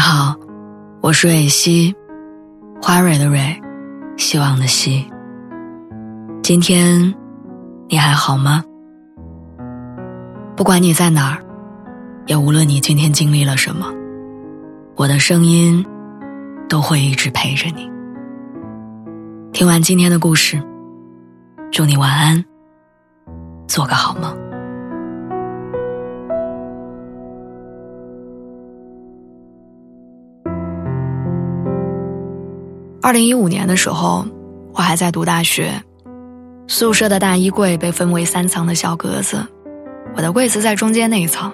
你好，我是蕊希，花蕊的蕊，希望的希。今天你还好吗？不管你在哪儿，也无论你今天经历了什么，我的声音都会一直陪着你。听完今天的故事，祝你晚安，做个好梦。二零一五年的时候，我还在读大学，宿舍的大衣柜被分为三层的小格子，我的柜子在中间那一层。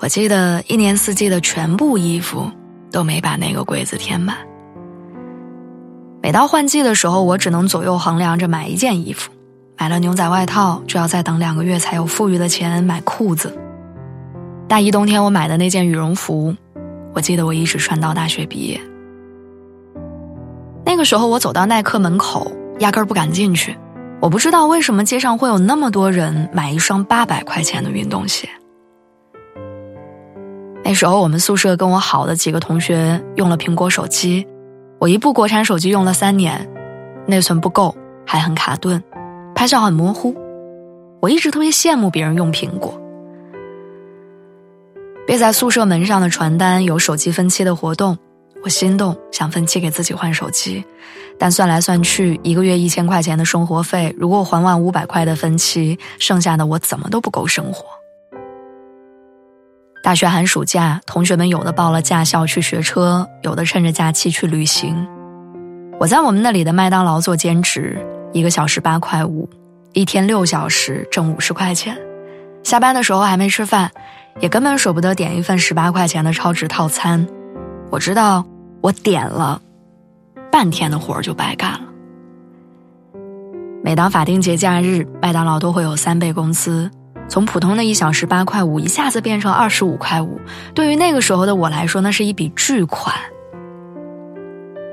我记得一年四季的全部衣服都没把那个柜子填满。每到换季的时候，我只能左右衡量着买一件衣服，买了牛仔外套就要再等两个月才有富裕的钱买裤子。大一冬天我买的那件羽绒服，我记得我一直穿到大学毕业。那时候，我走到耐克门口，压根儿不敢进去。我不知道为什么街上会有那么多人买一双八百块钱的运动鞋。那时候，我们宿舍跟我好的几个同学用了苹果手机，我一部国产手机用了三年，内存不够，还很卡顿，拍照很模糊。我一直特别羡慕别人用苹果。别在宿舍门上的传单有手机分期的活动。我心动，想分期给自己换手机，但算来算去，一个月一千块钱的生活费，如果还完五百块的分期，剩下的我怎么都不够生活。大学寒暑假，同学们有的报了驾校去学车，有的趁着假期去旅行。我在我们那里的麦当劳做兼职，一个小时八块五，一天六小时挣五十块钱。下班的时候还没吃饭，也根本舍不得点一份十八块钱的超值套餐。我知道，我点了，半天的活儿就白干了。每当法定节假日，麦当劳都会有三倍工资，从普通的一小时八块五，一下子变成二十五块五。对于那个时候的我来说，那是一笔巨款。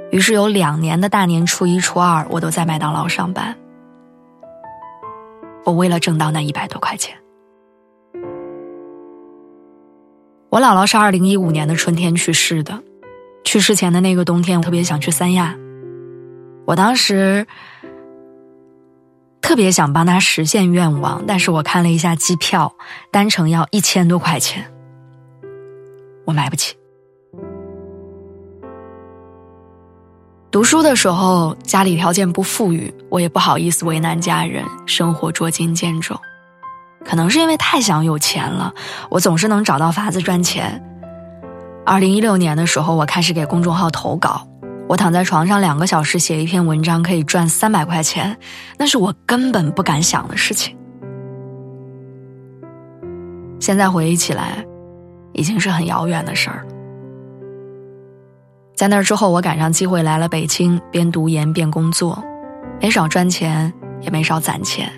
于是有两年的大年初一、初二，我都在麦当劳上班。我为了挣到那一百多块钱。我姥姥是二零一五年的春天去世的，去世前的那个冬天，我特别想去三亚。我当时特别想帮她实现愿望，但是我看了一下机票，单程要一千多块钱，我买不起。读书的时候家里条件不富裕，我也不好意思为难家人，生活捉襟见肘。可能是因为太想有钱了，我总是能找到法子赚钱。二零一六年的时候，我开始给公众号投稿，我躺在床上两个小时写一篇文章可以赚三百块钱，那是我根本不敢想的事情。现在回忆起来，已经是很遥远的事儿。在那之后，我赶上机会来了北京，边读研边工作，没少赚钱，也没少攒钱。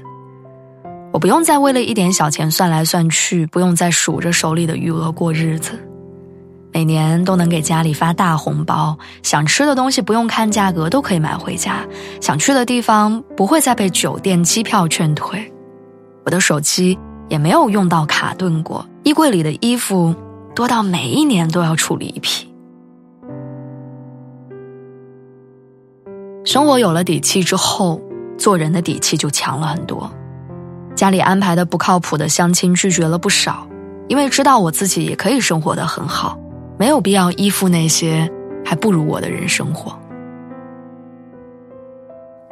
不用再为了一点小钱算来算去，不用再数着手里的余额过日子，每年都能给家里发大红包，想吃的东西不用看价格都可以买回家，想去的地方不会再被酒店机票劝退，我的手机也没有用到卡顿过，衣柜里的衣服多到每一年都要处理一批，生活有了底气之后，做人的底气就强了很多。家里安排的不靠谱的相亲拒绝了不少，因为知道我自己也可以生活的很好，没有必要依附那些还不如我的人生活。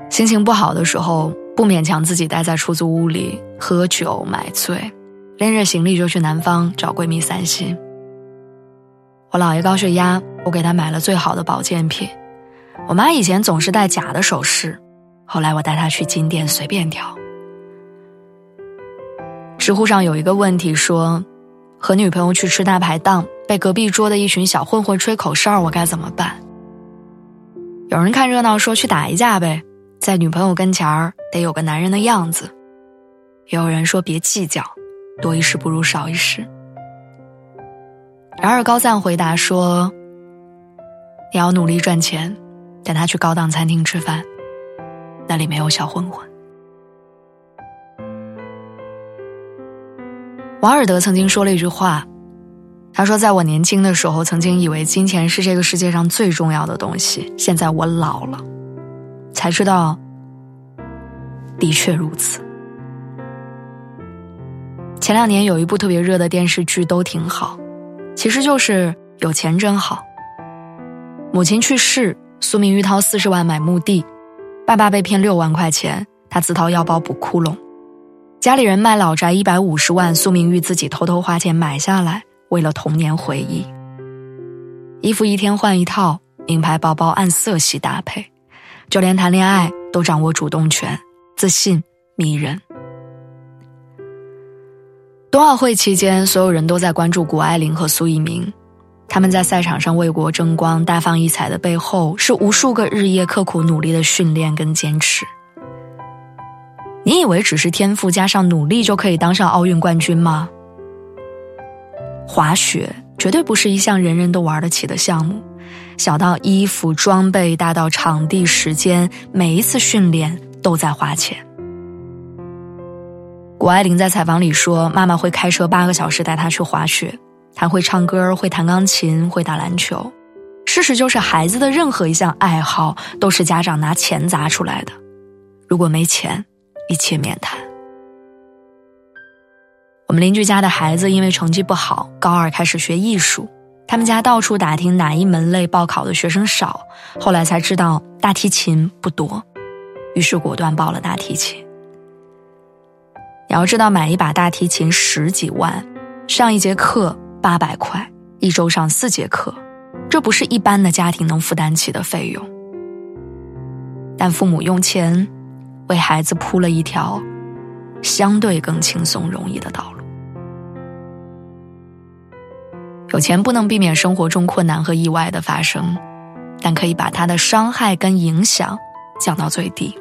心情不好的时候，不勉强自己待在出租屋里喝酒买醉，拎着行李就去南方找闺蜜散心。我姥爷高血压，我给他买了最好的保健品。我妈以前总是戴假的首饰，后来我带她去金店随便挑。知乎上有一个问题说：“和女朋友去吃大排档，被隔壁桌的一群小混混吹口哨，我该怎么办？”有人看热闹说：“去打一架呗，在女朋友跟前儿得有个男人的样子。”也有人说：“别计较，多一事不如少一事。”然而高赞回答说：“你要努力赚钱，带他去高档餐厅吃饭，那里没有小混混。”王尔德曾经说了一句话：“他说：“在我年轻的时候，曾经以为金钱是这个世界上最重要的东西。现在我老了，才知道，的确如此。前两年有一部特别热的电视剧，都挺好，其实就是有钱真好。母亲去世，苏明玉掏四十万买墓地，爸爸被骗六万块钱，他自掏腰包补窟窿。家里人卖老宅一百五十万，苏明玉自己偷偷花钱买下来。”为了童年回忆，衣服一天换一套，名牌包包按色系搭配，就连谈恋爱都掌握主动权，自信迷人。冬奥会期间，所有人都在关注谷爱凌和苏翊鸣，他们在赛场上为国争光、大放异彩的背后，是无数个日夜刻苦努力的训练跟坚持。你以为只是天赋加上努力就可以当上奥运冠军吗？滑雪绝对不是一项人人都玩得起的项目，小到衣服装备，大到场地时间，每一次训练都在花钱。谷爱凌在采访里说：“妈妈会开车八个小时带她去滑雪，她会唱歌，会弹钢琴，会打篮球。事实就是，孩子的任何一项爱好都是家长拿钱砸出来的。如果没钱，一切免谈。”我们邻居家的孩子因为成绩不好，高二开始学艺术。他们家到处打听哪一门类报考的学生少，后来才知道大提琴不多，于是果断报了大提琴。你要知道，买一把大提琴十几万，上一节课八百块，一周上四节课，这不是一般的家庭能负担起的费用。但父母用钱为孩子铺了一条相对更轻松容易的道路。有钱不能避免生活中困难和意外的发生，但可以把它的伤害跟影响降到最低。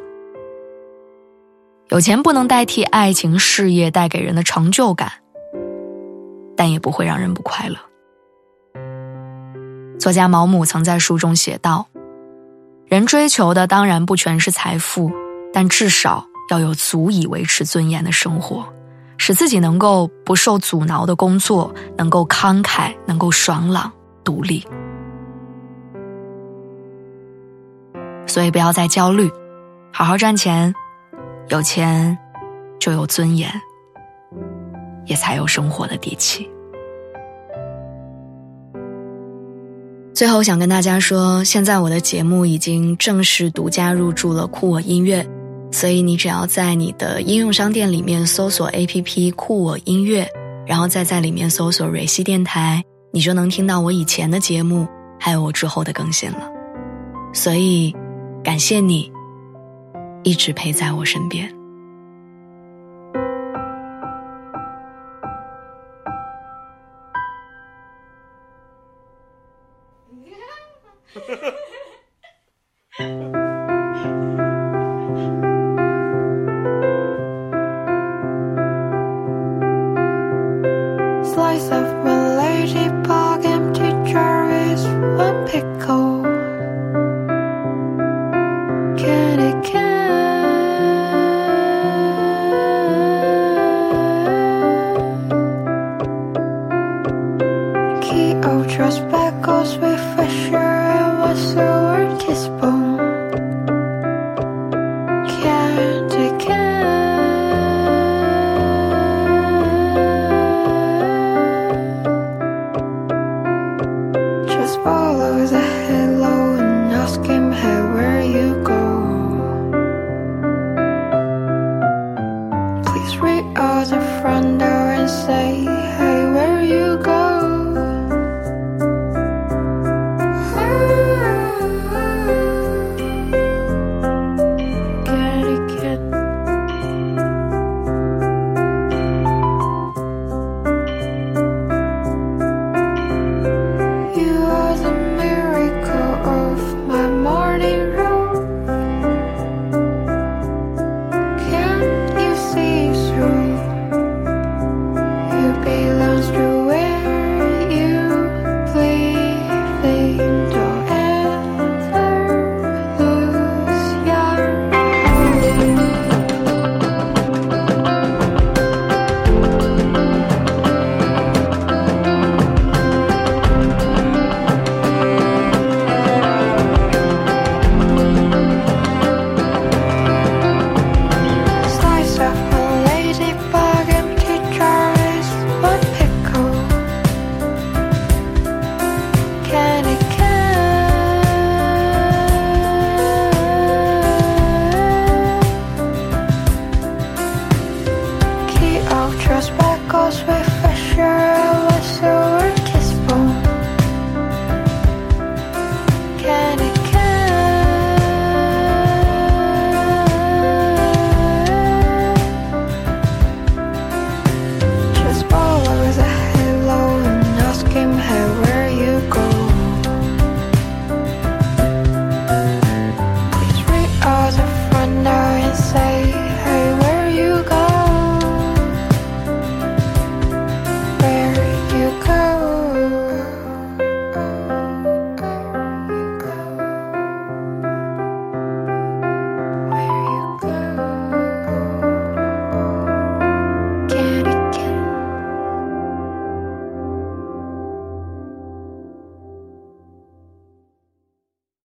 有钱不能代替爱情、事业带给人的成就感，但也不会让人不快乐。作家毛姆曾在书中写道：“人追求的当然不全是财富，但至少要有足以维持尊严的生活。”使自己能够不受阻挠的工作，能够慷慨，能够爽朗、独立。所以不要再焦虑，好好赚钱，有钱就有尊严，也才有生活的底气。最后想跟大家说，现在我的节目已经正式独家入驻了酷我音乐。所以你只要在你的应用商店里面搜索 APP 酷我音乐，然后再在里面搜索蕊希电台，你就能听到我以前的节目，还有我之后的更新了。所以，感谢你一直陪在我身边。of my lady. Pop.